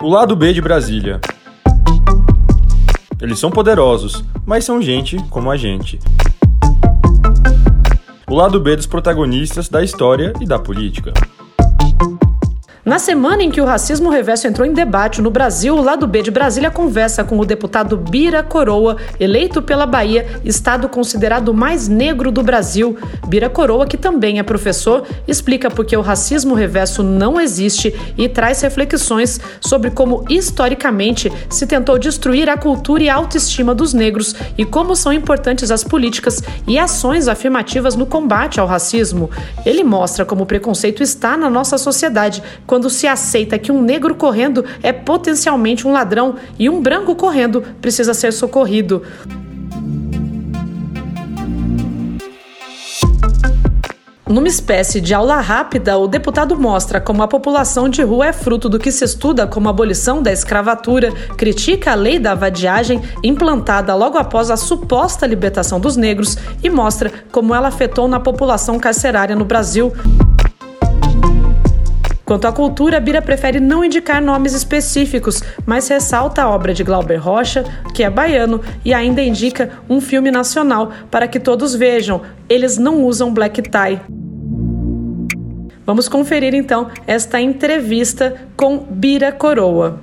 O lado B de Brasília. Eles são poderosos, mas são gente como a gente. O lado B dos protagonistas da história e da política. Na semana em que o racismo reverso entrou em debate no Brasil, o lado B de Brasília conversa com o deputado Bira Coroa, eleito pela Bahia, estado considerado mais negro do Brasil. Bira Coroa, que também é professor, explica por que o racismo reverso não existe e traz reflexões sobre como historicamente se tentou destruir a cultura e a autoestima dos negros e como são importantes as políticas e ações afirmativas no combate ao racismo. Ele mostra como o preconceito está na nossa sociedade quando se aceita que um negro correndo é potencialmente um ladrão e um branco correndo precisa ser socorrido. Numa espécie de aula rápida, o deputado mostra como a população de rua é fruto do que se estuda como abolição da escravatura, critica a lei da vadiagem implantada logo após a suposta libertação dos negros e mostra como ela afetou na população carcerária no Brasil. Quanto à cultura, Bira prefere não indicar nomes específicos, mas ressalta a obra de Glauber Rocha, que é baiano, e ainda indica um filme nacional para que todos vejam. Eles não usam black tie. Vamos conferir então esta entrevista com Bira Coroa.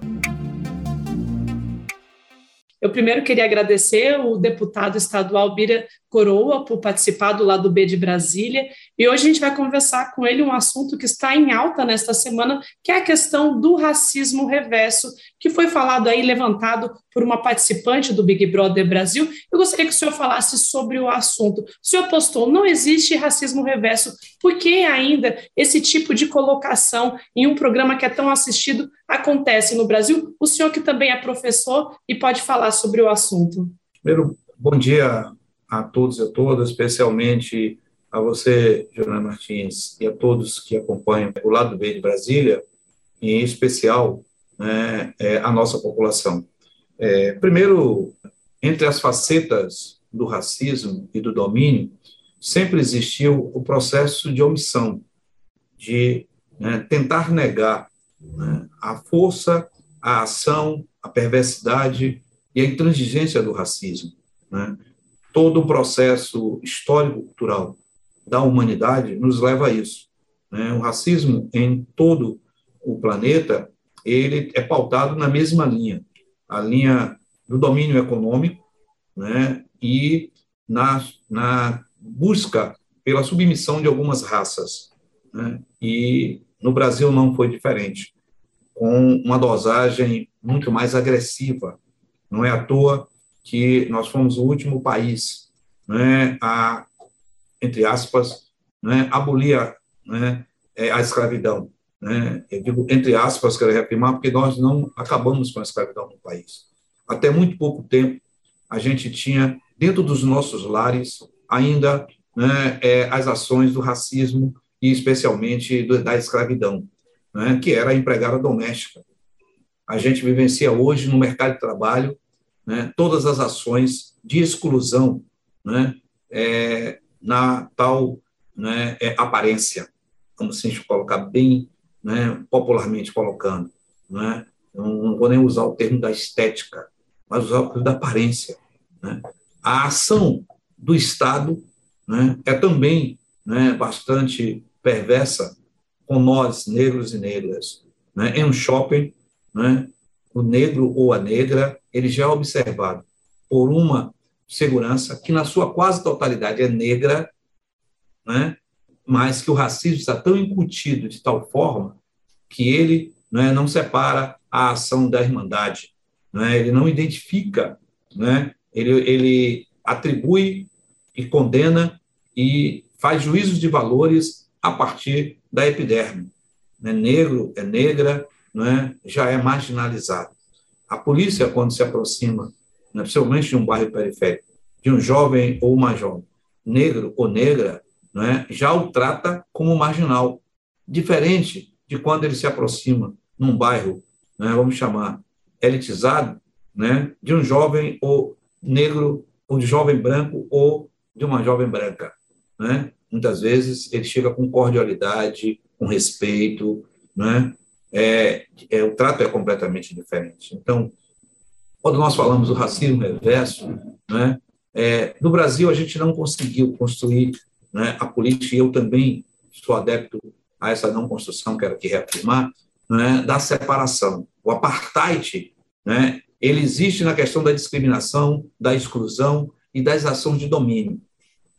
Eu primeiro queria agradecer o deputado estadual Bira Coroa por participar do lado B de Brasília. E hoje a gente vai conversar com ele um assunto que está em alta nesta semana, que é a questão do racismo reverso, que foi falado aí, levantado por uma participante do Big Brother Brasil. Eu gostaria que o senhor falasse sobre o assunto. O senhor postou, não existe racismo reverso. Por que ainda esse tipo de colocação em um programa que é tão assistido acontece no Brasil? O senhor que também é professor e pode falar sobre o assunto. Primeiro, bom dia a todos e a todas, especialmente a você, Jornal Martins, e a todos que acompanham o lado B de Brasília, e em especial né, é, a nossa população. É, primeiro, entre as facetas do racismo e do domínio, sempre existiu o processo de omissão, de né, tentar negar né, a força, a ação, a perversidade e a intransigência do racismo. Né? Todo o processo histórico-cultural da humanidade nos leva a isso. Né? O racismo em todo o planeta ele é pautado na mesma linha, a linha do domínio econômico, né? E na, na busca pela submissão de algumas raças, né? E no Brasil não foi diferente, com uma dosagem muito mais agressiva. Não é à toa que nós fomos o último país né, a, entre aspas, né, abolir né, é, a escravidão. Né? Eu digo entre aspas, quero reafirmar, porque nós não acabamos com a escravidão no país. Até muito pouco tempo, a gente tinha, dentro dos nossos lares, ainda né, é, as ações do racismo e, especialmente, do, da escravidão, né, que era a empregada doméstica. A gente vivencia hoje no mercado de trabalho né, todas as ações de exclusão né, é, na tal né, é, aparência, como se a gente colocar bem né, popularmente colocando. Né, não, não, vou nem usar o termo da estética, mas usar o termo da aparência. Né. A ação do Estado é também bastante perversa com nós, negros e negras. Em um shopping, o negro ou a negra, ele já é observado por uma segurança que, na sua quase totalidade, é negra, né? mas que o racismo está tão incutido de tal forma que ele né, não separa a ação da irmandade, né? ele não identifica, né? ele, ele atribui e condena e faz juízos de valores a partir da epiderme. Né? Negro é negra, né, já é marginalizado. A polícia, quando se aproxima, né, principalmente de um bairro periférico, de um jovem ou uma jovem, negro ou negra, né, já o trata como marginal, diferente de quando ele se aproxima num bairro, né, vamos chamar, elitizado, né, de um jovem ou negro, ou de jovem branco, ou de uma jovem branca. Né? Muitas vezes ele chega com cordialidade, com respeito, né? É, é, o trato é completamente diferente. Então, quando nós falamos do racismo reverso, né, é, no Brasil a gente não conseguiu construir né, a política, e eu também sou adepto a essa não construção, quero aqui reafirmar, né, da separação. O apartheid, né, ele existe na questão da discriminação, da exclusão e das ações de domínio,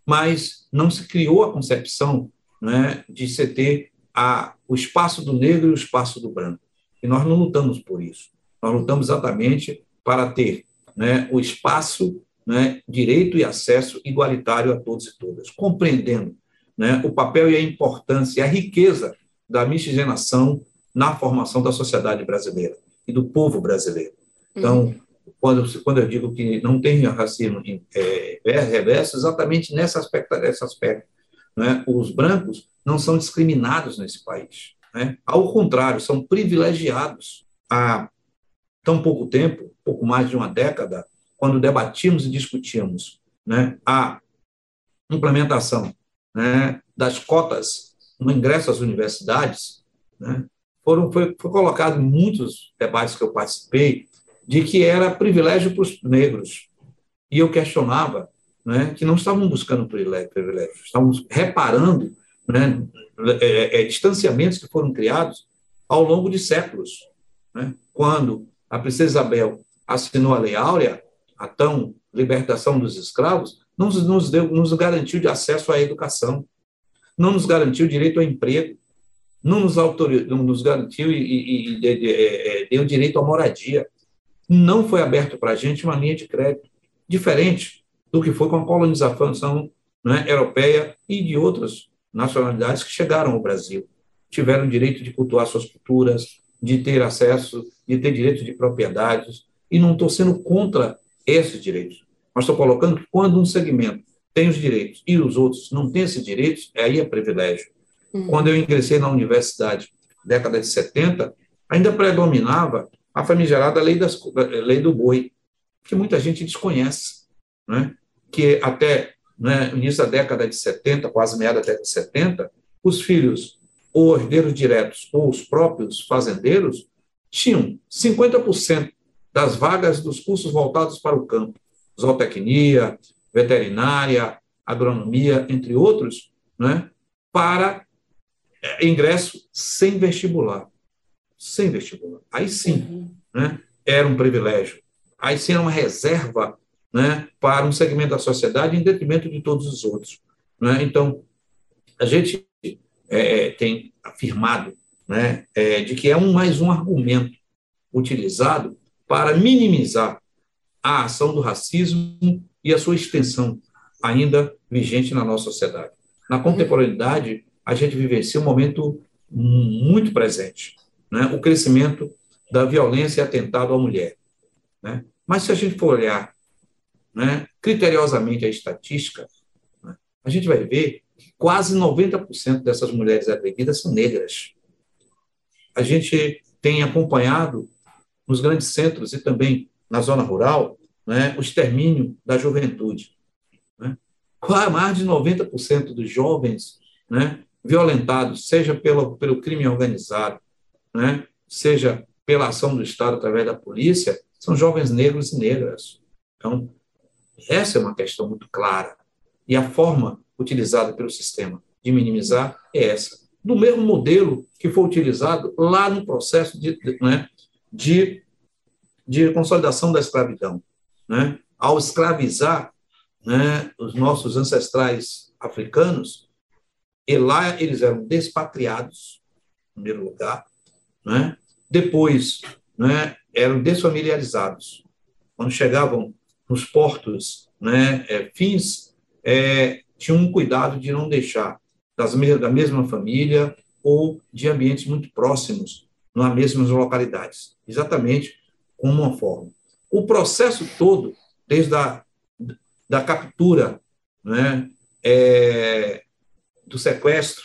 mas não se criou a concepção né, de se ter a, o espaço do negro e o espaço do branco. E nós não lutamos por isso. Nós lutamos exatamente para ter né, o espaço, né, direito e acesso igualitário a todos e todas, compreendendo né, o papel e a importância e a riqueza da miscigenação na formação da sociedade brasileira e do povo brasileiro. Então, uhum. quando, quando eu digo que não tem racismo é, reverso, exatamente nesse aspecto, nesse aspecto né? os brancos não são discriminados nesse país. Né? Ao contrário, são privilegiados. Há tão pouco tempo, pouco mais de uma década, quando debatíamos e discutíamos né, a implementação né, das cotas no ingresso às universidades, né, foram, foi, foi colocado em muitos debates que eu participei de que era privilégio para os negros. E eu questionava né, que não estavam buscando privilégio, privilégio estavam reparando né, é, é, distanciamentos que foram criados ao longo de séculos. Né? Quando a princesa Isabel assinou a Lei Áurea, a tão libertação dos escravos, não nos, deu, nos garantiu de acesso à educação, não nos garantiu direito ao emprego, não nos, não nos garantiu e, e, e, e é, é, deu direito à moradia. Não foi aberto para a gente uma linha de crédito, diferente do que foi com a colonização né, europeia e de outras nacionalidades que chegaram ao Brasil. Tiveram direito de cultuar suas culturas, de ter acesso, de ter direito de propriedades, e não estou sendo contra esses direitos, mas estou colocando que quando um segmento tem os direitos e os outros não têm esses direitos, aí é privilégio. Uhum. Quando eu ingressei na universidade, década de 70, ainda predominava a famigerada lei, das, lei do boi, que muita gente desconhece, né? Que até né, início da década de 70, quase meia da década de 70, os filhos ou herdeiros diretos ou os próprios fazendeiros tinham 50% das vagas dos cursos voltados para o campo, zootecnia, veterinária, agronomia, entre outros, né, para é, ingresso sem vestibular. Sem vestibular. Aí sim, uhum. né, era um privilégio. Aí sim era uma reserva né, para um segmento da sociedade em detrimento de todos os outros. Né? Então, a gente é, é, tem afirmado né, é, de que é um mais um argumento utilizado para minimizar a ação do racismo e a sua extensão ainda vigente na nossa sociedade. Na contemporaneidade, a gente vivencia um momento muito presente, né? o crescimento da violência e atentado à mulher. Né? Mas se a gente for olhar né, criteriosamente a estatística, né, a gente vai ver que quase 90% dessas mulheres agredidas são negras. A gente tem acompanhado nos grandes centros e também na zona rural né, o extermínio da juventude. Né? Mais de 90% dos jovens né, violentados, seja pelo, pelo crime organizado, né, seja pela ação do Estado através da polícia, são jovens negros e negras. Então, essa é uma questão muito clara. E a forma utilizada pelo sistema de minimizar é essa. Do mesmo modelo que foi utilizado lá no processo de, né, de, de consolidação da escravidão. Né? Ao escravizar né, os nossos ancestrais africanos, e lá eles eram despatriados, em primeiro lugar, né? depois né, eram desfamiliarizados. Quando chegavam nos portos né, é, fins, é, tinham um cuidado de não deixar das, da mesma família ou de ambientes muito próximos, nas mesmas localidades, exatamente como uma forma. O processo todo, desde a da captura, né, é, do sequestro,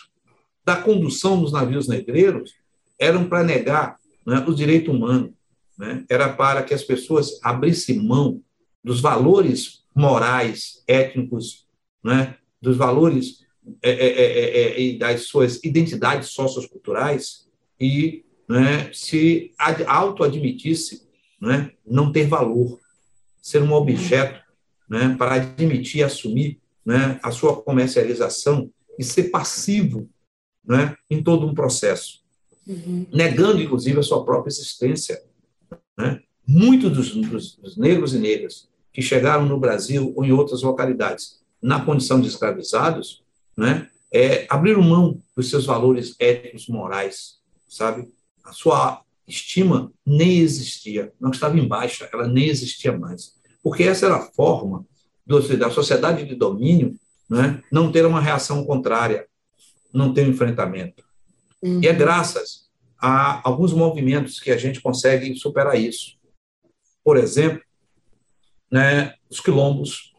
da condução dos navios negreiros, eram para negar né, o direito humano, né, era para que as pessoas abrissem mão dos valores morais, étnicos, né, dos valores é, é, é, das suas identidades socioculturais e né, se auto-admitisse né, não ter valor, ser um objeto né, para admitir e assumir né, a sua comercialização e ser passivo né, em todo um processo, uhum. negando, inclusive, a sua própria existência. Né? Muitos dos, dos, dos negros e negras que chegaram no Brasil ou em outras localidades na condição de escravizados, né, é, abriram mão dos seus valores éticos, morais, sabe? A sua estima nem existia, não estava em baixa, ela nem existia mais. Porque essa era a forma do, da sociedade de domínio né, não ter uma reação contrária, não ter um enfrentamento. Uhum. E é graças a alguns movimentos que a gente consegue superar isso. Por exemplo, né, os quilombos,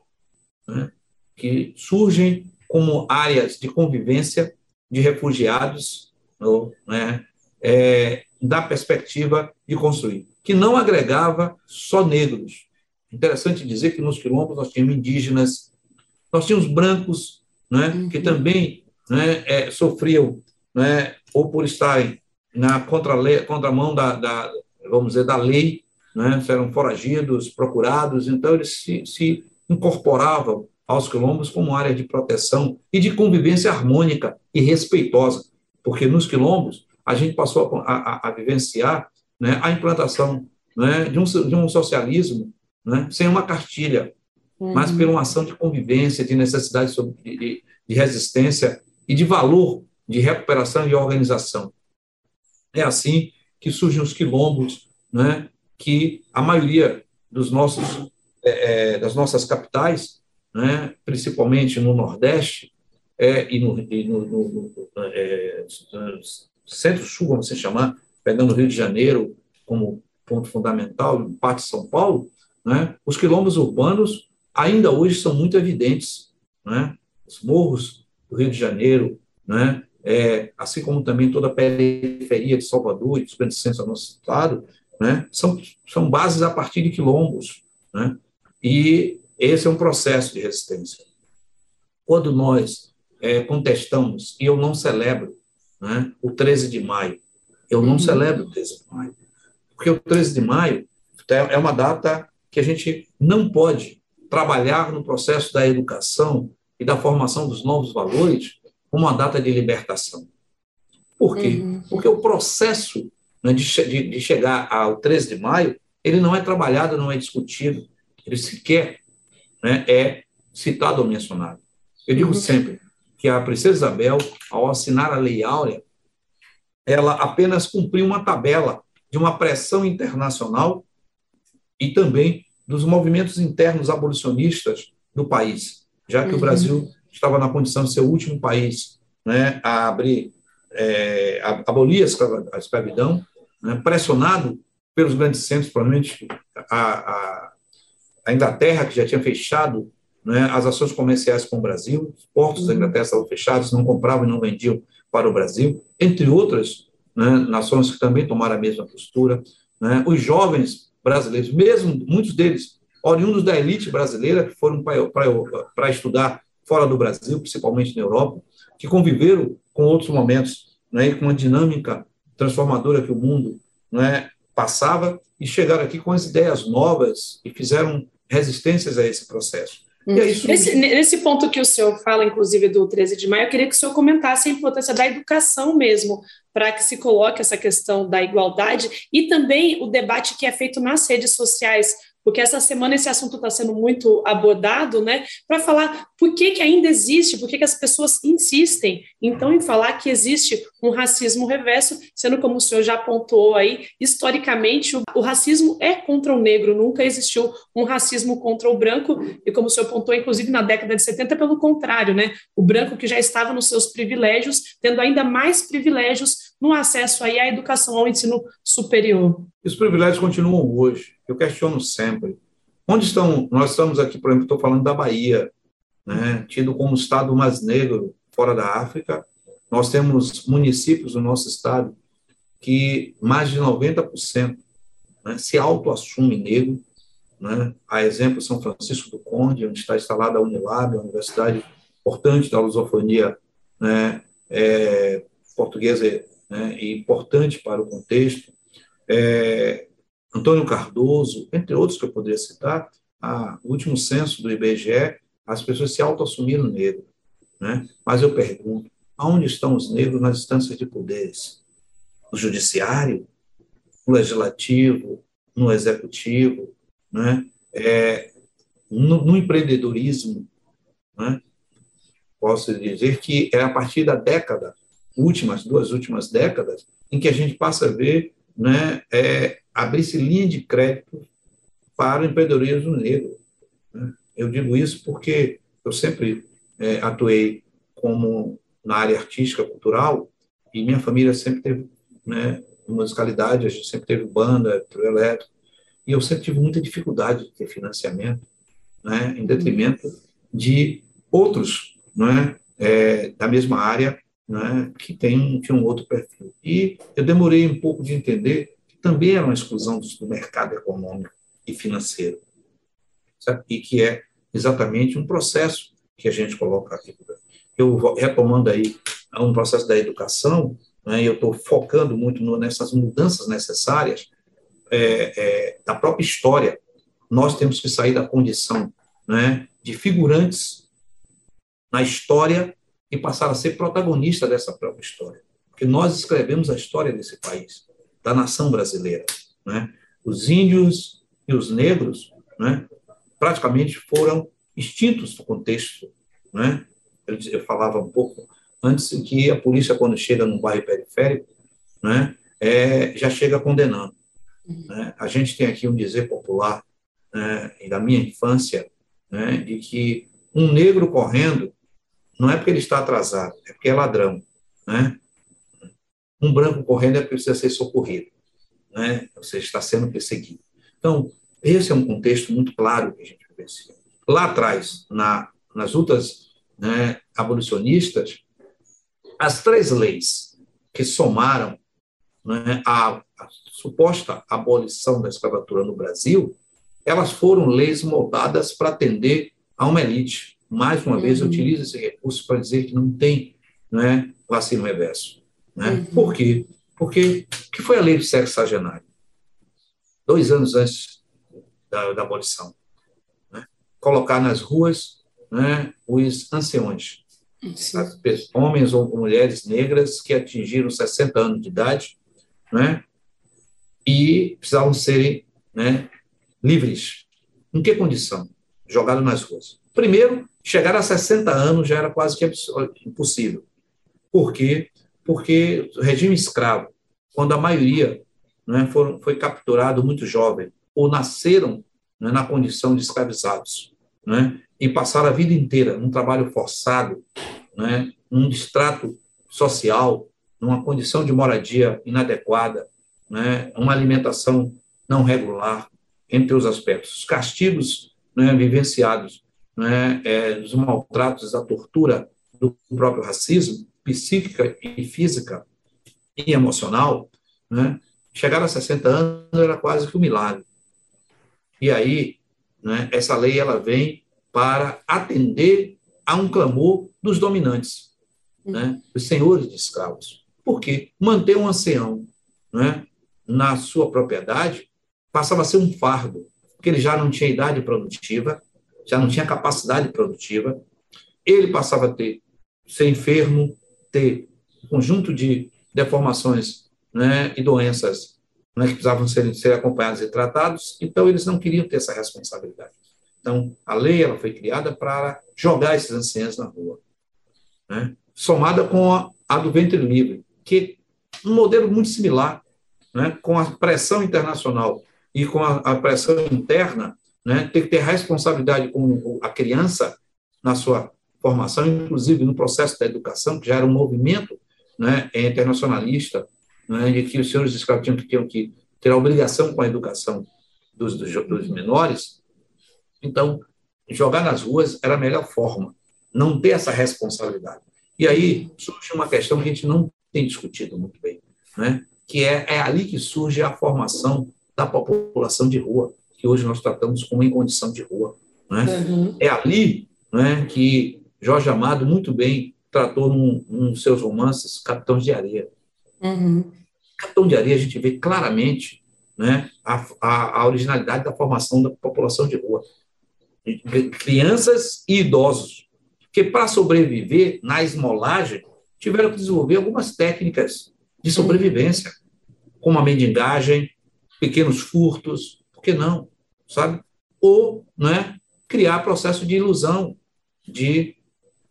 né, que surgem como áreas de convivência de refugiados, né, é, da perspectiva de construir, que não agregava só negros. Interessante dizer que nos quilombos nós tínhamos indígenas, nós tínhamos brancos, né, uhum. que também né, é, sofriam, né, ou por estarem na contramão da, da, vamos dizer, da lei, né, eram foragidos, procurados, então eles se, se incorporavam aos quilombos como área de proteção e de convivência harmônica e respeitosa, porque nos quilombos a gente passou a, a, a vivenciar né, a implantação né, de, um, de um socialismo né, sem uma cartilha, uhum. mas por uma ação de convivência, de necessidade de, de, de resistência e de valor de recuperação e organização. É assim que surgem os quilombos, né, que a maioria dos nossos, é, é das nossas capitais né, principalmente no Nordeste é, e no, e no, no, no é, Centro-Sul, vamos se chamar, pegando o Rio de Janeiro como ponto fundamental, parte de São Paulo, né, os quilombos urbanos ainda hoje são muito evidentes. Né, os morros do Rio de Janeiro, né, é, assim como também toda a periferia de Salvador e dos grandes centros do nosso estado, né, são, são bases a partir de quilombos. Né, e esse é um processo de resistência. Quando nós é, contestamos, e eu não celebro né, o 13 de maio, eu não uhum. celebro o 13 de maio, porque o 13 de maio é uma data que a gente não pode trabalhar no processo da educação e da formação dos novos valores como uma data de libertação. Por quê? Uhum. Porque o processo né, de, de, de, chegar ao 13 de maio, ele não é trabalhado, não é discutido, ele sequer né, é citado ou mencionado. Eu digo uhum. sempre que a princesa Isabel, ao assinar a Lei Áurea, ela apenas cumpriu uma tabela de uma pressão internacional e também dos movimentos internos abolicionistas do país, já que uhum. o Brasil estava na condição de ser o último país né, a abrir, é, abolir a escravidão, né, pressionado pelos grandes centros, provavelmente a, a a Inglaterra, que já tinha fechado né, as ações comerciais com o Brasil, os portos uhum. da Inglaterra estavam fechados, não compravam e não vendiam para o Brasil, entre outras né, nações que também tomaram a mesma postura. Né, os jovens brasileiros, mesmo muitos deles oriundos da elite brasileira, que foram para estudar fora do Brasil, principalmente na Europa, que conviveram com outros momentos, né, com uma dinâmica transformadora que o mundo né, passava, e chegaram aqui com as ideias novas e fizeram resistências a esse processo. Hum. Isso... Nesse, nesse, ponto que o senhor fala, inclusive, do 13 de maio, eu queria que o senhor comentasse a importância da educação mesmo, para que se coloque essa questão da igualdade e também o debate que é feito nas redes sociais porque essa semana esse assunto está sendo muito abordado, né, para falar por que, que ainda existe, por que, que as pessoas insistem, então, em falar que existe um racismo reverso, sendo como o senhor já apontou aí, historicamente, o, o racismo é contra o negro, nunca existiu um racismo contra o branco, e como o senhor apontou, inclusive na década de 70, pelo contrário, né, o branco que já estava nos seus privilégios, tendo ainda mais privilégios no acesso aí à educação, ao ensino superior. Os privilégios continuam hoje. Eu questiono sempre. Onde estão? Nós estamos aqui, por exemplo, estou falando da Bahia, né, tido como estado mais negro fora da África. Nós temos municípios no nosso estado que mais de 90% né, se auto-assume negro. Né? A exemplo, São Francisco do Conde, onde está instalada a Unilab, a Universidade importante da lusofonia né, é, portuguesa né, e importante para o contexto. É, Antônio Cardoso, entre outros que eu poderia citar, a, o último censo do IBGE, as pessoas se autoassumiram negro. Né? Mas eu pergunto, aonde estão os negros nas instâncias de poderes? No judiciário? No legislativo? No executivo? Né? É, no, no, empreendedorismo? Né? Posso dizer que é a partir da década, últimas, duas últimas décadas, em que a gente passa a ver né, é, abrir-se linha de crédito para o empreendedorismo negro. Né? Eu digo isso porque eu sempre é, atuei como na área artística, cultural, e minha família sempre teve né, musicalidade, a gente sempre teve banda, trio elétrico, e eu sempre tive muita dificuldade de ter financiamento, né, em detrimento de outros né, é, da mesma área né, que tem que um outro perfil. E eu demorei um pouco de entender também era uma exclusão do, do mercado econômico e financeiro, sabe? e que é exatamente um processo que a gente coloca aqui. Eu retomando aí um processo da educação, né, eu estou focando muito nessas mudanças necessárias é, é, da própria história. Nós temos que sair da condição né, de figurantes na história e passar a ser protagonista dessa própria história. Porque nós escrevemos a história desse país, da nação brasileira. Né? Os índios e os negros né, praticamente foram extintos do contexto. Né? Eu, eu, falava um pouco antes que a polícia, quando chega num bairro periférico, né, é, já chega condenando. Né? A gente tem aqui um dizer popular, né, da minha infância, né, de que um negro correndo não é porque ele está atrasado, é porque é ladrão. Né? Um branco correndo é precisa ser socorrido. Né? Você está sendo perseguido. Então, esse é um contexto muito claro que a gente vivencia. Lá atrás, na, nas lutas né, abolicionistas, as três leis que somaram né, a, a suposta abolição da escravatura no Brasil, elas foram leis moldadas para atender a uma elite mais uma uhum. vez, eu utilizo esse recurso para dizer que não tem né, vacina reverso. Né? Uhum. Por quê? Porque que foi a lei do sexagenário? Dois anos antes da, da abolição. Né? Colocar nas ruas né, os anciões, homens ou mulheres negras que atingiram 60 anos de idade né, e precisavam serem né, livres. Em que condição? Jogados nas ruas. Primeiro, chegar a 60 anos já era quase que impossível. Por quê? Porque o regime escravo, quando a maioria né, foram, foi capturado muito jovem, ou nasceram né, na condição de escravizados, né, e passaram a vida inteira num trabalho forçado, né, num distrato social, numa condição de moradia inadequada, né, uma alimentação não regular, entre os aspectos. Os castigos né, vivenciados né, é, maltratos, da tortura do próprio racismo, psíquica e física e emocional, né, chegar a 60 anos era quase que um milagre. E aí, né, essa lei ela vem para atender a um clamor dos dominantes, né, dos senhores de escravos. Por quê? Manter um ancião né, na sua propriedade passava a ser um fardo, porque ele já não tinha idade produtiva, já não tinha capacidade produtiva, ele passava a ter, ser enfermo, ter um conjunto de deformações né, e doenças né, que precisavam ser, ser acompanhados e tratados, então eles não queriam ter essa responsabilidade. Então, a lei ela foi criada para jogar esses anciãos na rua, né, somada com a, a do ventre livre, que é um modelo muito similar, né, com a pressão internacional e com a, a pressão interna, né, tem que ter responsabilidade com a criança na sua formação, inclusive no processo da educação, que já era um movimento né, internacionalista, né, de que os senhores escravos tinham que, tinham que ter a obrigação com a educação dos, dos, dos menores. Então, jogar nas ruas era a melhor forma, não ter essa responsabilidade. E aí surge uma questão que a gente não tem discutido muito bem, né? que é, é ali que surge a formação da população de rua que hoje nós tratamos como em condição de rua. Né? Uhum. É ali né, que Jorge Amado muito bem tratou num, num seus romances Capitães de Areia. Uhum. Capitão de Areia a gente vê claramente né, a, a, a originalidade da formação da população de rua. Crianças e idosos, que para sobreviver na esmolagem tiveram que desenvolver algumas técnicas de sobrevivência, como a mendigagem, pequenos furtos, por que não, sabe? Ou né, criar processo de ilusão, de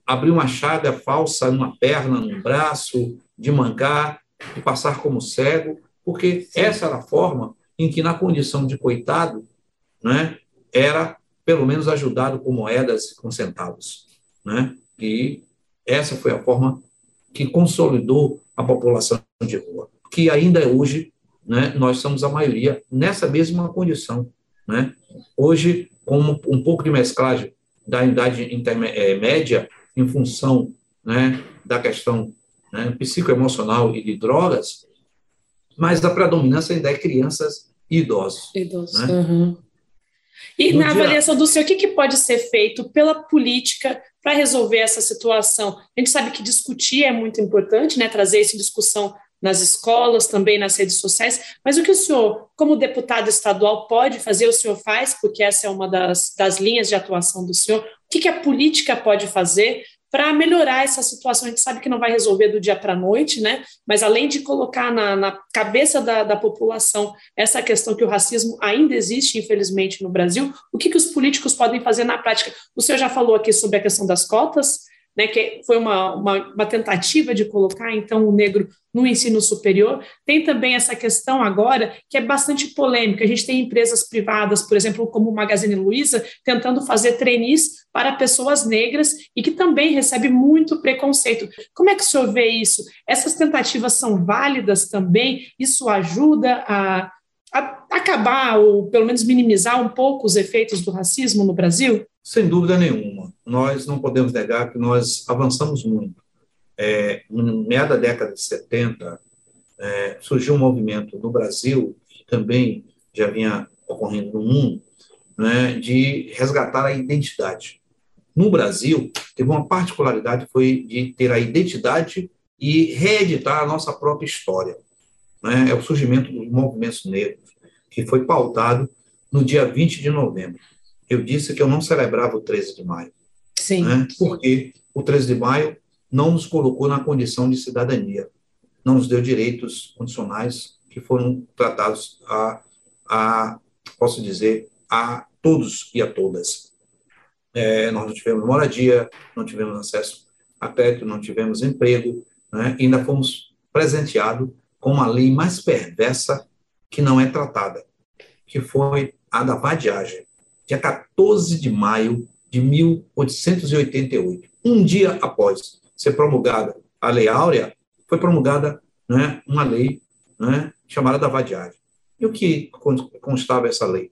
abrir uma chaga falsa numa perna, num braço, de mancar, de passar como cego, porque essa era a forma em que, na condição de coitado, né, era pelo menos ajudado com moedas, com centavos. Né? E essa foi a forma que consolidou a população de rua, que ainda hoje né, nós somos a maioria nessa mesma condição. Né? Hoje, com um pouco de mesclagem da idade eh, média, em função né, da questão né, psicoemocional e de drogas, mas a predominância ainda é crianças e idosos. Idosos. Né? Uhum. E no na dia... avaliação do senhor, o que, que pode ser feito pela política para resolver essa situação? A gente sabe que discutir é muito importante, né? trazer essa discussão nas escolas, também nas redes sociais, mas o que o senhor, como deputado estadual, pode fazer, o senhor faz, porque essa é uma das, das linhas de atuação do senhor, o que, que a política pode fazer para melhorar essa situação. A gente sabe que não vai resolver do dia para a noite, né? Mas além de colocar na, na cabeça da, da, população essa questão que o racismo ainda existe, infelizmente, no Brasil, o que, que os políticos podem fazer na prática? O senhor já falou aqui sobre a questão das cotas, né, que foi uma, uma, uma, tentativa de colocar então o negro no ensino superior. Tem também essa questão agora que é bastante polêmica. A gente tem empresas privadas, por exemplo, como o Magazine Luiza, tentando fazer trainees para pessoas negras e que também recebe muito preconceito. Como é que o senhor vê isso? Essas tentativas são válidas também? Isso ajuda a, a acabar ou pelo menos minimizar um pouco os efeitos do racismo no Brasil? Sem dúvida nenhuma. Nós não podemos negar que nós avançamos muito. É, no meio da década de 70, é, surgiu um movimento no Brasil, que também já vinha ocorrendo no mundo, né, de resgatar a identidade. No Brasil, teve uma particularidade, foi de ter a identidade e reeditar a nossa própria história. Né? É o surgimento dos movimentos negros, que foi pautado no dia 20 de novembro eu disse que eu não celebrava o 13 de maio. Sim. Né? Porque o 13 de maio não nos colocou na condição de cidadania, não nos deu direitos condicionais que foram tratados a, a posso dizer, a todos e a todas. É, nós não tivemos moradia, não tivemos acesso a crédito, não tivemos emprego, né? ainda fomos presenteados com uma lei mais perversa que não é tratada, que foi a da vadiagem dia 14 de maio de 1888. Um dia após ser promulgada a Lei Áurea, foi promulgada né, uma lei né, chamada da vadiagem. E o que constava essa lei?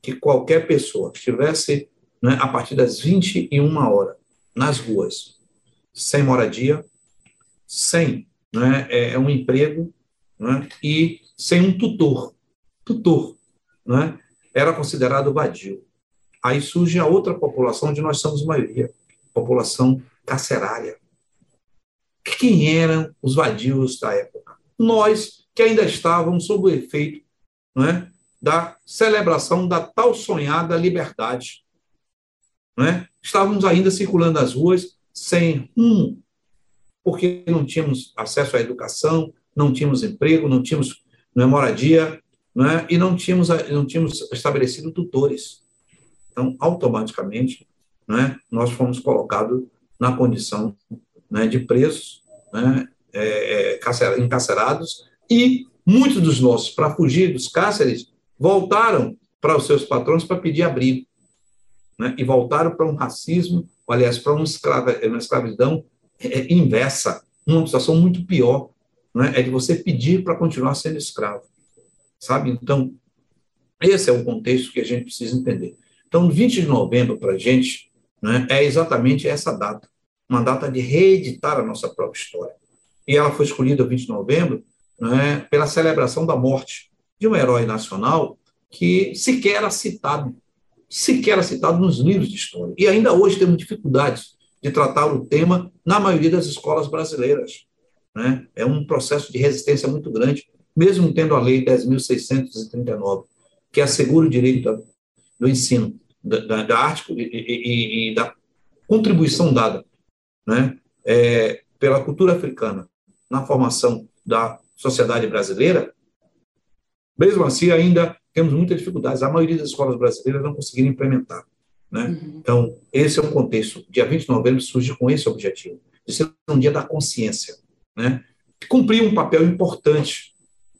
Que qualquer pessoa que estivesse né, a partir das 21 horas nas ruas, sem moradia, sem né, é, um emprego né, e sem um tutor, tutor, né, era considerado vadio. Aí surge a outra população onde nós somos maioria, população carcerária. Quem eram os vadios da época? Nós que ainda estávamos sob o efeito não é, da celebração da tal sonhada liberdade. Não é? Estávamos ainda circulando as ruas sem rumo, porque não tínhamos acesso à educação, não tínhamos emprego, não tínhamos não é, moradia, não é? e não tínhamos, não tínhamos estabelecido tutores. Então, automaticamente, né, nós fomos colocados na condição né, de presos, né, é, é encarcerados, e muitos dos nossos, para fugir dos cárceres, voltaram para os seus patrões para pedir abrigo. Né, e voltaram para um racismo, aliás, para uma, escrava, uma escravidão é, inversa, uma situação muito pior, né, é de você pedir para continuar sendo escravo. Sabe? Então, esse é o contexto que a gente precisa entender. Então, 20 de novembro, para a gente, né, é exatamente essa data, uma data de reeditar a nossa própria história. E ela foi escolhida, 20 de novembro, né, pela celebração da morte de um herói nacional que sequer era citado, sequer era citado nos livros de história. E ainda hoje temos dificuldades de tratar o tema na maioria das escolas brasileiras. Né? É um processo de resistência muito grande, mesmo tendo a Lei 10.639, que assegura o direito do ensino da, da arte e, e, e, da contribuição dada né? É, pela cultura africana na formação da sociedade brasileira, mesmo assim, ainda temos muitas dificuldades. A maioria das escolas brasileiras não conseguiram implementar. Né? Uhum. Então, esse é o contexto. Dia 20 de novembro surge com esse objetivo, de ser um dia da consciência. Né? Cumprir um papel importante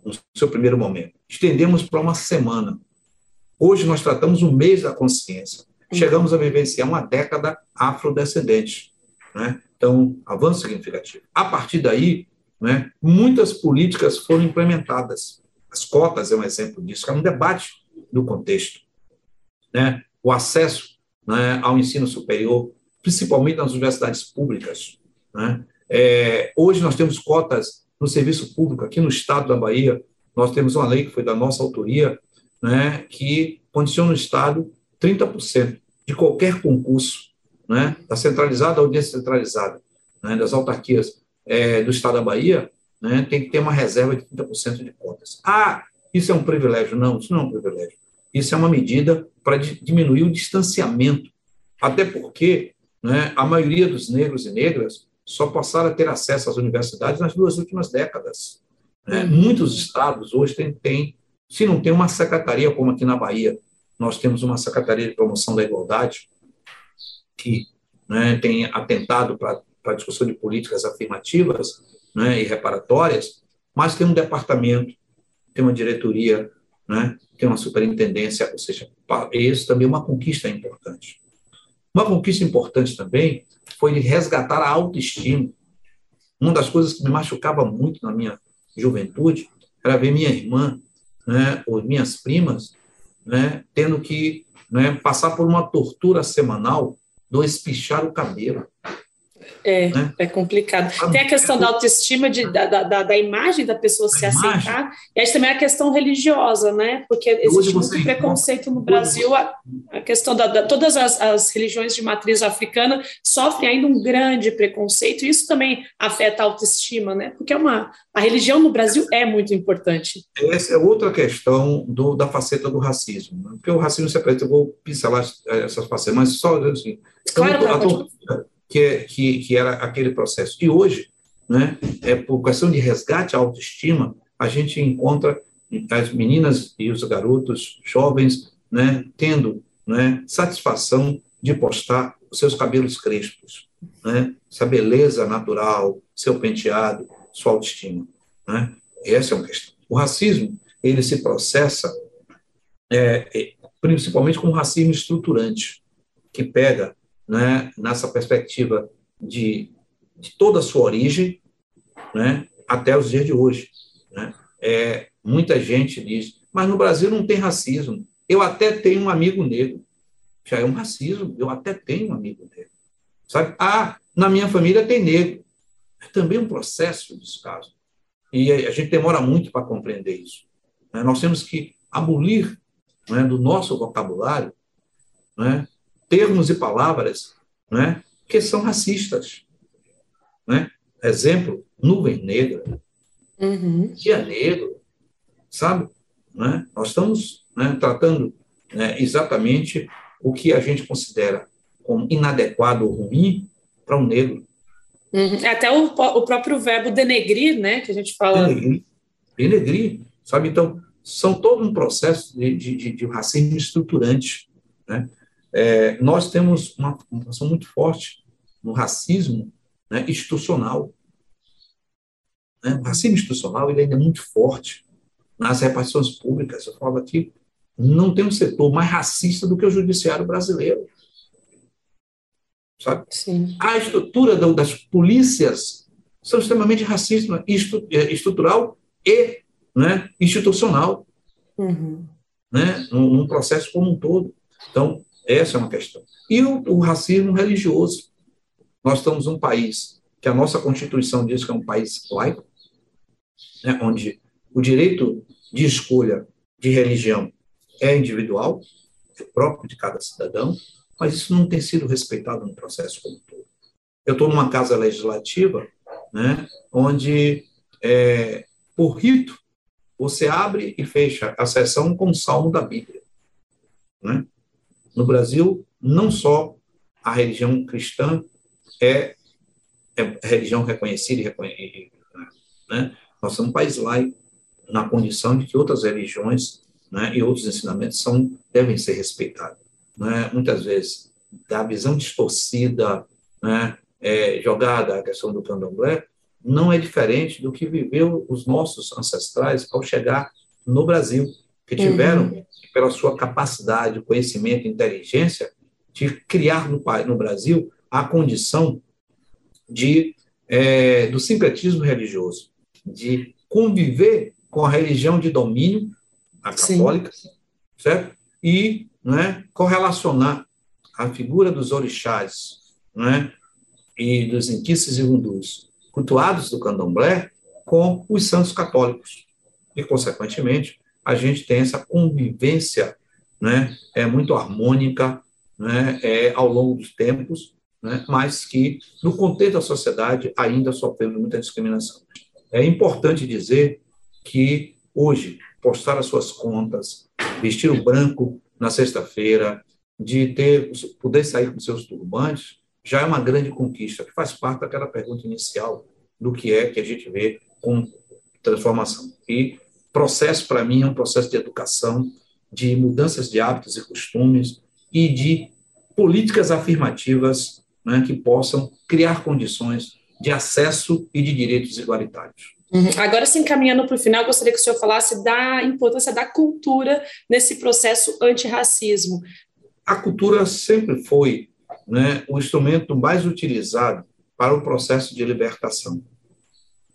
no seu primeiro momento. Estendemos para uma semana. Hoje nós tratamos o mês da consciência. Uhum. Chegamos a vivenciar uma década afrodescendente. Né? Então, avanço significativo. A partir daí, né, muitas políticas foram implementadas. As cotas é um exemplo disso, é um debate do contexto. Né? O acesso né, ao ensino superior, principalmente nas universidades públicas. Né? É, hoje nós temos cotas no serviço público, aqui no estado da Bahia, nós temos uma lei que foi da nossa autoria, né, que condiciona o Estado 30% de qualquer concurso, né, da centralizada ou descentralizada, né, das autarquias é, do Estado da Bahia, né, tem que ter uma reserva de 30% de cotas. Ah, isso é um privilégio? Não, isso não é um privilégio. Isso é uma medida para diminuir o distanciamento, até porque né, a maioria dos negros e negras só passaram a ter acesso às universidades nas duas últimas décadas. Né? Uhum. Muitos estados hoje têm, têm, se não tem uma secretaria, como aqui na Bahia, nós temos uma secretaria de promoção da igualdade, que né, tem atentado para a discussão de políticas afirmativas né, e reparatórias, mas tem um departamento, tem uma diretoria, né, tem uma superintendência, ou seja, isso também é uma conquista importante. Uma conquista importante também foi de resgatar a autoestima. Uma das coisas que me machucava muito na minha juventude era ver minha irmã, né, ou minhas primas, né, tendo que né, passar por uma tortura semanal do espichar o cabelo. É, né? é complicado. Tem a questão da autoestima, de, da, da, da imagem da pessoa se aceitar, e aí também a questão religiosa, né? Porque existe muito preconceito no Brasil, a, a questão da, da todas as, as, religiões de matriz africana sofrem ainda um grande preconceito, e isso também afeta a autoestima, né? Porque é uma, a religião no Brasil é muito importante. Essa é outra questão do, da faceta do racismo, né? porque o racismo se apresenta, eu vou pincelar essas facetas, mas só assim. Claro, então, claro, que, que, que era aquele processo. E hoje, né, é por questão de resgate à autoestima, a gente encontra as meninas e os garotos jovens né, tendo né, satisfação de postar os seus cabelos crespos, né, essa beleza natural, seu penteado, sua autoestima. Né? Essa é uma questão. O racismo ele se processa é, é principalmente com o racismo estruturante, que pega né, nessa perspectiva de, de toda a sua origem né, até os dias de hoje. Né? É, muita gente diz, mas no Brasil não tem racismo. Eu até tenho um amigo negro. Já é um racismo, eu até tenho um amigo negro. Sabe? Ah, na minha família tem negro. É também um processo de descaso. E a gente demora muito para compreender isso. Né? Nós temos que abolir né, do nosso vocabulário né, termos e palavras né, que são racistas. Né? Exemplo, nuvem negra, uhum. dia negro, sabe? Né? Nós estamos né, tratando né, exatamente o que a gente considera como inadequado ou ruim para um negro. Uhum. Até o, o próprio verbo denegrir, né, que a gente fala. Denegrir, denegrir sabe? Então, são todo um processo de, de, de racismo estruturante, né? É, nós temos uma função muito forte no racismo né, institucional. Né? O racismo institucional ele ainda é muito forte nas repartições públicas. Eu falo aqui, não tem um setor mais racista do que o judiciário brasileiro. Sabe? Sim. A estrutura das polícias são extremamente racista, é, estrutural e né, institucional, uhum. né, num processo como um todo. Então, essa é uma questão. E o, o racismo religioso. Nós estamos um país que a nossa Constituição diz que é um país laico, né, onde o direito de escolha de religião é individual, é próprio de cada cidadão, mas isso não tem sido respeitado no processo como todo. eu estou numa casa legislativa, né, onde, é, por rito, você abre e fecha a sessão com o salmo da Bíblia. Né? No Brasil, não só a religião cristã é, é religião reconhecida reconhecida, né? nós somos um país laico, na condição de que outras religiões né, e outros ensinamentos são, devem ser respeitados. Né? Muitas vezes, da visão distorcida, né, é, jogada a questão do candomblé, não é diferente do que viveu os nossos ancestrais ao chegar no Brasil, que tiveram, uhum. pela sua capacidade, conhecimento, inteligência, de criar no, no Brasil a condição de, é, do sincretismo religioso, de conviver com a religião de domínio, a católica, Sim. certo? E né, correlacionar a figura dos orixás né, e dos inquices e hundus cultuados do candomblé com os santos católicos. E, consequentemente, a gente tem essa convivência né, é muito harmônica né, é, ao longo dos tempos, né, mas que, no contexto da sociedade, ainda sofremos muita discriminação. É importante dizer que, hoje, postar as suas contas, vestir o branco na sexta-feira, de ter poder sair com seus turbantes, já é uma grande conquista, que faz parte daquela pergunta inicial do que é que a gente vê com transformação. E processo, para mim, é um processo de educação, de mudanças de hábitos e costumes e de políticas afirmativas né, que possam criar condições de acesso e de direitos igualitários. Uhum. Agora, se encaminhando para o final, gostaria que o senhor falasse da importância da cultura nesse processo antirracismo. A cultura sempre foi né, o instrumento mais utilizado para o processo de libertação.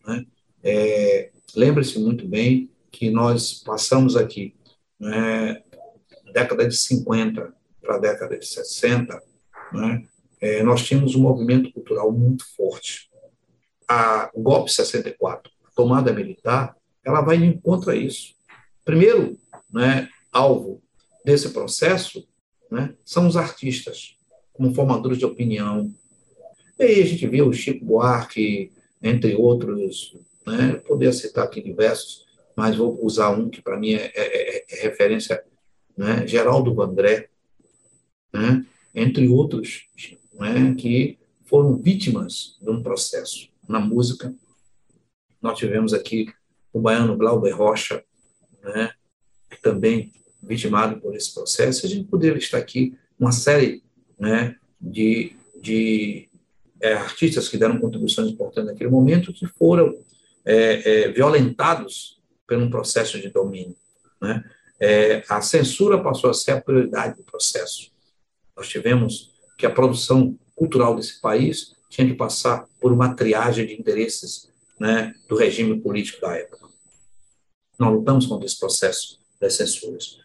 Né? É, Lembre-se muito bem que nós passamos aqui, né, década de 50 para a década de 60, né, é, nós tínhamos um movimento cultural muito forte. A, o golpe 64, a tomada militar, ela vai de encontro a isso. Primeiro né, alvo desse processo né, são os artistas, como formadores de opinião. E aí a gente vê o Chico Buarque, entre outros, né, poderia citar aqui diversos, mas vou usar um que para mim é, é, é, é referência, né, Geraldo Vandré, né, entre outros, né, que foram vítimas de um processo na música. Nós tivemos aqui o baiano Glauber Rocha, né, que também vitimado por esse processo. A gente poderia estar aqui uma série né, de, de é, artistas que deram contribuições importantes naquele momento que foram é, é, violentados por um processo de domínio. Né? É, a censura passou a ser a prioridade do processo. Nós tivemos que a produção cultural desse país tinha que passar por uma triagem de interesses né, do regime político da época. Nós lutamos contra esse processo das censuras.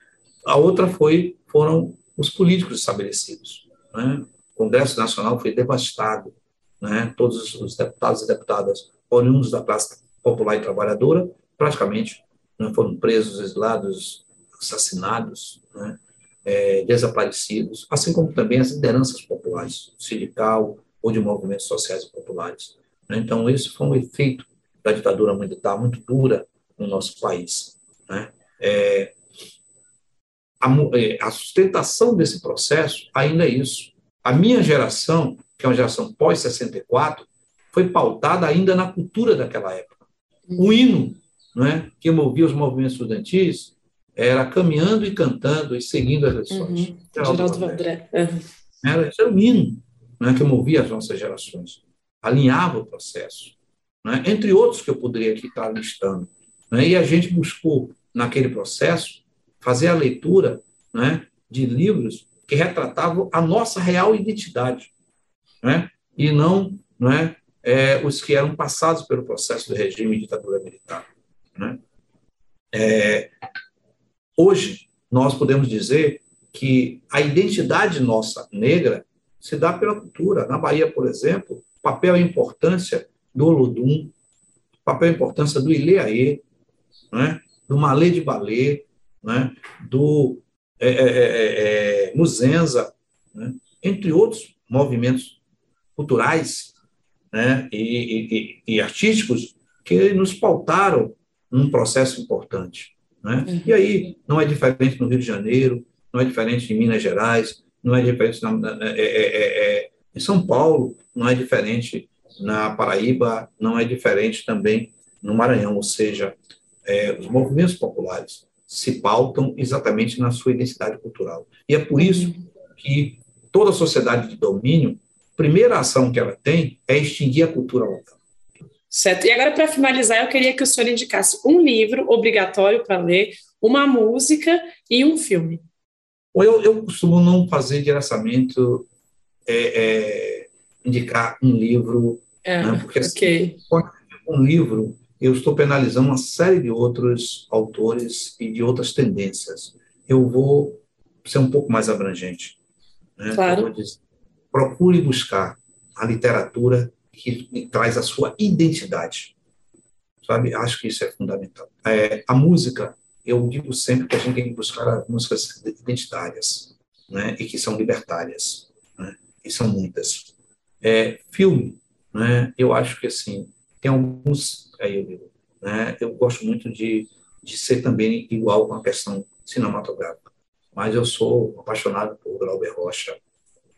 A outra foi foram os políticos estabelecidos. Né? O Congresso Nacional foi devastado, né? todos os deputados e deputadas oriundos da classe popular e trabalhadora praticamente né, foram presos, exilados, assassinados, né? é, desaparecidos, assim como também as lideranças populares, sindical ou de movimentos sociais e populares. Né? Então, esse foi um efeito da ditadura militar muito dura no nosso país. Né? É, a, é, a, sustentação desse processo ainda é isso. A minha geração, que é uma geração pós-64, foi pautada ainda na cultura daquela época. O hino né, que movia os movimentos estudantis era caminhando e cantando e seguindo as lições. Uhum. Geraldo Vandré. Uhum. Era, esse era o hino né, que movia as nossas gerações, alinhava o processo. Né, entre outros que eu poderia aqui estar listando. Né, e a gente buscou, naquele processo, fazer a leitura né, de livros que retratavam a nossa real identidade, né, e não né, é, os que eram passados pelo processo do regime de ditadura militar. Né. É, Hoje, nós podemos dizer que a identidade nossa negra se dá pela cultura. Na Bahia, por exemplo, papel e importância do Olodum, papel e importância do Ileaê, né? do Malê de Balê, né? do é, é, é, é Muzenza, né? entre outros movimentos culturais né, e, e, e artísticos que nos pautaram num processo importante. Né? Uhum. E aí não é diferente no Rio de Janeiro, não é diferente em Minas Gerais, não é diferente na, na, é, é, é, em São Paulo, não é diferente na Paraíba, não é diferente também no Maranhão, ou seja, é, os movimentos populares se pautam exatamente na sua identidade cultural. E é por isso uhum. que toda sociedade de domínio, a primeira ação que ela tem é extinguir a cultura local. Certo. E agora, para finalizar, eu queria que o senhor indicasse um livro obrigatório para ler, uma música e um filme. Eu, eu costumo não fazer diretamente é, é, indicar um livro, é, né, porque assim, okay. um livro eu estou penalizando uma série de outros autores e de outras tendências. Eu vou ser um pouco mais abrangente. Né? Claro. Dizer, procure buscar a literatura que traz a sua identidade. Sabe? Acho que isso é fundamental. É, a música, eu digo sempre que a gente tem que buscar músicas identitárias, né? E que são libertárias, né? E são muitas. É, filme, né? Eu acho que assim tem alguns aí eu digo, né? Eu gosto muito de de ser também igual com a questão cinematográfica, mas eu sou apaixonado por Glauber Rocha,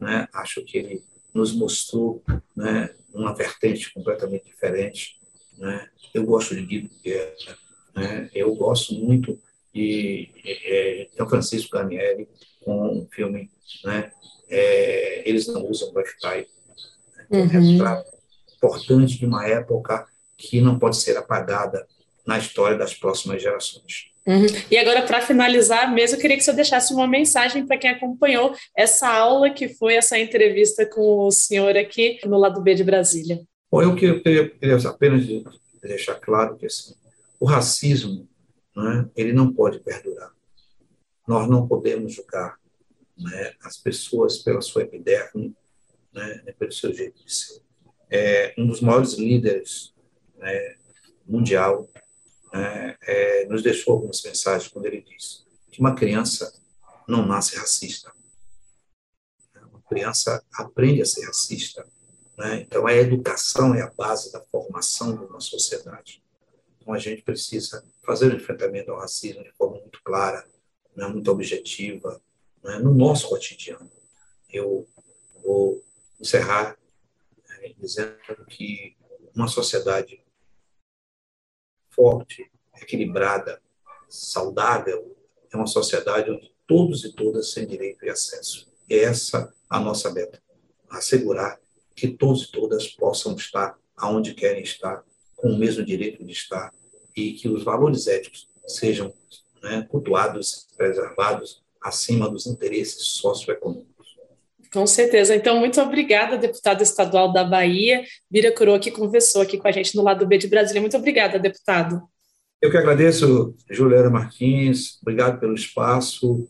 né? Acho que ele nos mostrou, né? uma vertente completamente diferente. Né? Eu gosto de Guido Guerra, né? eu gosto muito de, de, de Francisco Daniele com um filme, né? É, eles não usam Wi-Fi. Né? É um retrato importante de uma época que não pode ser apagada na história das próximas gerações. Uhum. E agora, para finalizar mesmo, eu queria que você deixasse uma mensagem para quem acompanhou essa aula que foi essa entrevista com o senhor aqui no lado B de Brasília. Bom, eu queria, queria apenas deixar claro que assim, o racismo né, ele não pode perdurar. Nós não podemos julgar né, as pessoas pela sua epiderme, né, pelo seu jeito de ser. É, um dos maiores líderes né, mundial é, é, nos deixou algumas mensagens quando ele diz que uma criança não nasce racista. Uma criança aprende a ser racista. Né? Então, a educação é a base da formação de uma sociedade. Então, a gente precisa fazer o enfrentamento ao racismo de forma muito clara, né? muito objetiva, né? no nosso cotidiano. Eu vou encerrar né? dizendo que uma sociedade forte, equilibrada, saudável, é uma sociedade onde todos e todas têm direito e acesso. E essa a nossa meta, assegurar que todos e todas possam estar aonde querem estar, com o mesmo direito de estar, e que os valores éticos sejam né, cultuados, preservados acima dos interesses socioeconômicos. Com certeza. Então, muito obrigada, deputado estadual da Bahia, Bira Coroa, que conversou aqui com a gente no lado B de Brasília. Muito obrigada, deputado. Eu que agradeço, Juliana Martins. Obrigado pelo espaço.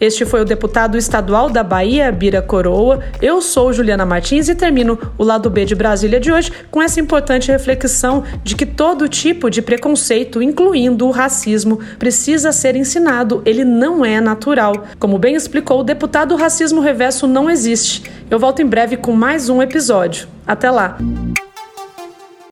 Este foi o deputado estadual da Bahia, Bira Coroa. Eu sou Juliana Martins e termino o lado B de Brasília de hoje com essa importante reflexão de que todo tipo de preconceito, incluindo o racismo, precisa ser ensinado, ele não é natural. Como bem explicou o deputado, o racismo reverso não existe. Eu volto em breve com mais um episódio. Até lá!